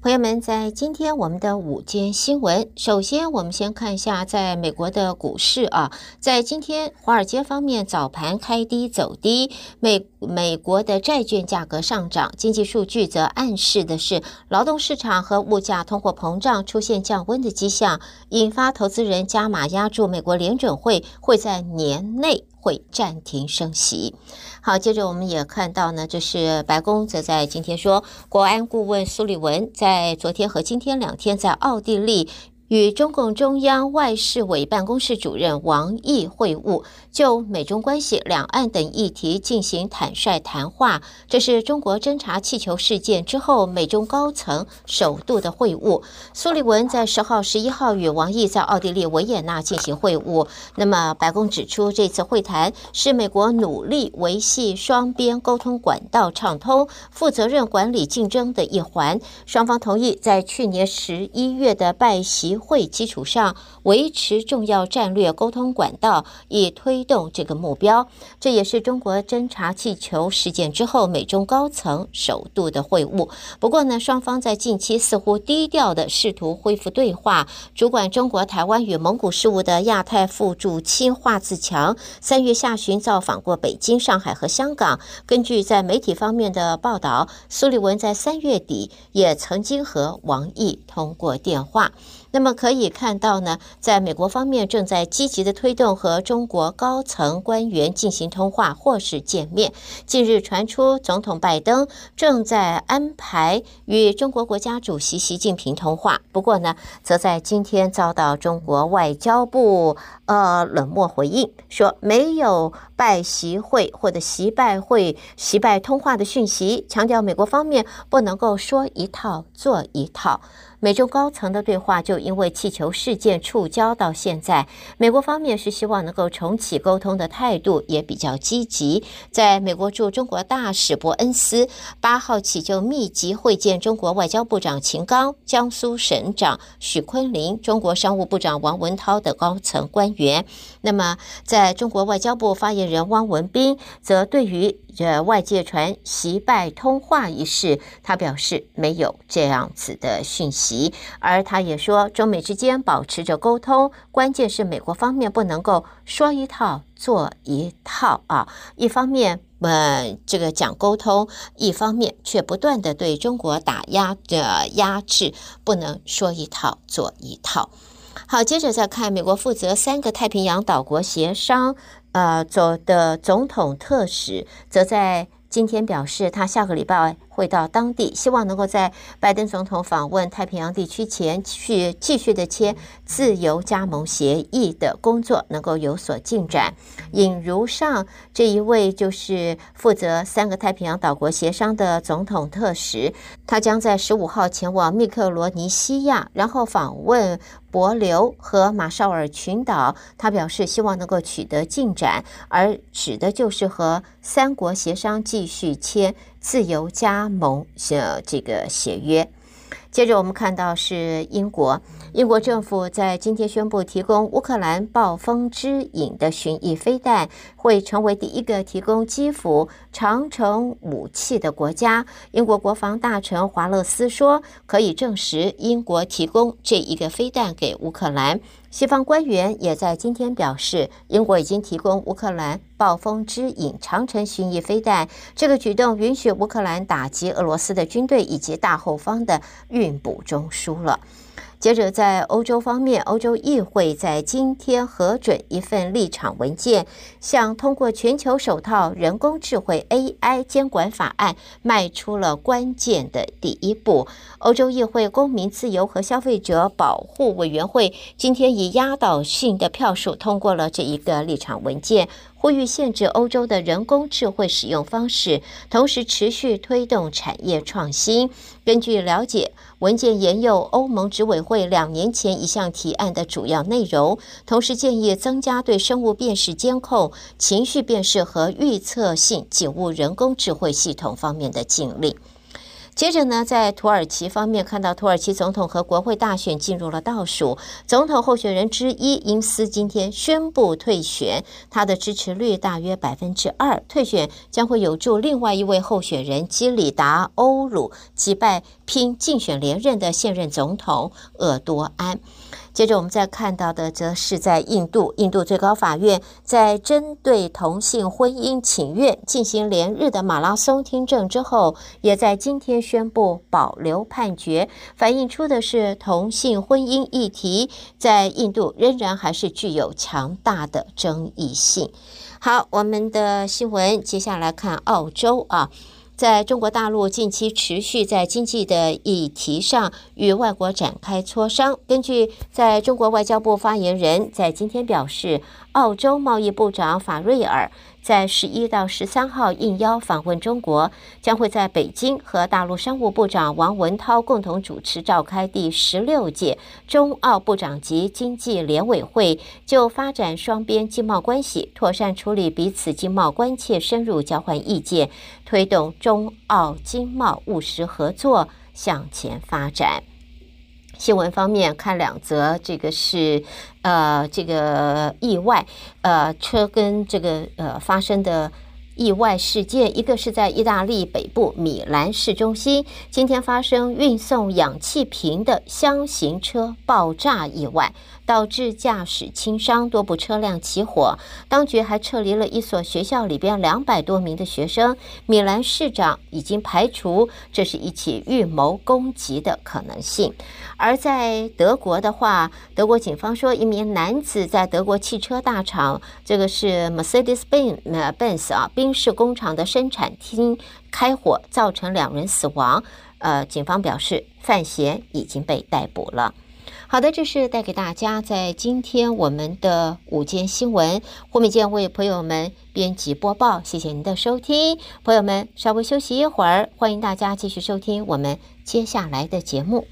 朋友们，在今天我们的午间新闻，首先我们先看一下在美国的股市啊，在今天华尔街方面早盘开低走低，美美国的债券价格上涨，经济数据则暗示的是劳动市场和物价通货膨胀出现降温的迹象，引发投资人加码押注美国联准会会在年内会暂停升息。好，接着我们也看到呢，就是白宫则在今天说，国安顾问苏利文在昨天和今天两天在奥地利。与中共中央外事委办公室主任王毅会晤，就美中关系、两岸等议题进行坦率谈话。这是中国侦察气球事件之后美中高层首度的会晤。苏利文在十号、十一号与王毅在奥地利维也纳进行会晤。那么，白宫指出，这次会谈是美国努力维系双边沟通管道畅通、负责任管理竞争的一环。双方同意在去年十一月的拜习会基础上维持重要战略沟通管道，以推动这个目标。这也是中国侦察气球事件之后美中高层首度的会晤。不过呢，双方在近期似乎低调地试图恢复对话。主管中国台湾与蒙古事务的亚太副驻青华自强三月下旬造访过北京、上海和香港。根据在媒体方面的报道，苏利文在三月底也曾经和王毅通过电话。那么可以看到呢，在美国方面正在积极的推动和中国高层官员进行通话或是见面。近日传出，总统拜登正在安排与中国国家主席习近平通话，不过呢，则在今天遭到中国外交部呃冷漠回应，说没有拜习会或者习拜会、习拜通话的讯息，强调美国方面不能够说一套做一套。美中高层的对话就因为气球事件触礁到现在，美国方面是希望能够重启沟通的态度也比较积极。在美国驻中国大使伯恩斯八号起就密集会见中国外交部长秦刚、江苏省长许昆林、中国商务部长王文涛等高层官员。那么，在中国外交部发言人汪文斌则对于这外界传习拜通话一事，他表示没有这样子的讯息，而他也说，中美之间保持着沟通，关键是美国方面不能够说一套做一套啊，一方面呃这个讲沟通，一方面却不断的对中国打压的压制，不能说一套做一套。好，接着再看美国负责三个太平洋岛国协商。呃，走的总统特使则在今天表示，他下个礼拜会到当地，希望能够在拜登总统访问太平洋地区前去继续的签自由加盟协议的工作能够有所进展。引如上这一位就是负责三个太平洋岛国协商的总统特使，他将在十五号前往密克罗尼西亚，然后访问帛琉和马绍尔群岛。他表示希望能够取得进展，而指的就是和三国协商继续签。自由加盟的这个协约。接着我们看到是英国，英国政府在今天宣布提供乌克兰暴风之影的巡弋飞弹，会成为第一个提供基辅长城武器的国家。英国国防大臣华勒斯说，可以证实英国提供这一个飞弹给乌克兰。西方官员也在今天表示，英国已经提供乌克兰暴风之影长城巡弋飞弹。这个举动允许乌克兰打击俄罗斯的军队以及大后方的运补中枢了。接着，在欧洲方面，欧洲议会在今天核准一份立场文件，向通过全球首套人工智慧 AI 监管法案迈出了关键的第一步。欧洲议会公民自由和消费者保护委员会今天以压倒性的票数通过了这一个立场文件。呼吁限制欧洲的人工智慧使用方式，同时持续推动产业创新。根据了解，文件沿用欧盟执委会两年前一项提案的主要内容，同时建议增加对生物辨识监控、情绪辨识和预测性警务人工智慧系统方面的禁令。接着呢，在土耳其方面，看到土耳其总统和国会大选进入了倒数，总统候选人之一因斯今天宣布退选，他的支持率大约百分之二，退选将会有助另外一位候选人基里达欧鲁击败拼竞选连任的现任总统厄多安。接着我们再看到的，则是在印度，印度最高法院在针对同性婚姻请愿进行连日的马拉松听证之后，也在今天宣布保留判决，反映出的是同性婚姻议题在印度仍然还是具有强大的争议性。好，我们的新闻接下来看澳洲啊。在中国大陆近期持续在经济的议题上与外国展开磋商。根据在中国外交部发言人在今天表示，澳洲贸易部长法瑞尔。在十一到十三号应邀访问中国，将会在北京和大陆商务部长王文涛共同主持召开第十六届中澳部长级经济联委会，就发展双边经贸关系、妥善处理彼此经贸关切，深入交换意见，推动中澳经贸务实合作向前发展。新闻方面看两则，这个是呃这个意外，呃车跟这个呃发生的意外事件，一个是在意大利北部米兰市中心，今天发生运送氧气瓶的厢型车爆炸意外。导致驾驶轻伤，多部车辆起火。当局还撤离了一所学校里边两百多名的学生。米兰市长已经排除这是一起预谋攻击的可能性。而在德国的话，德国警方说，一名男子在德国汽车大厂，这个是 mercedes benz benz 啊，军事工厂的生产厅开火，造成两人死亡。呃，警方表示，范闲已经被逮捕了。好的，这是带给大家在今天我们的午间新闻。胡美健为朋友们编辑播报，谢谢您的收听。朋友们稍微休息一会儿，欢迎大家继续收听我们接下来的节目。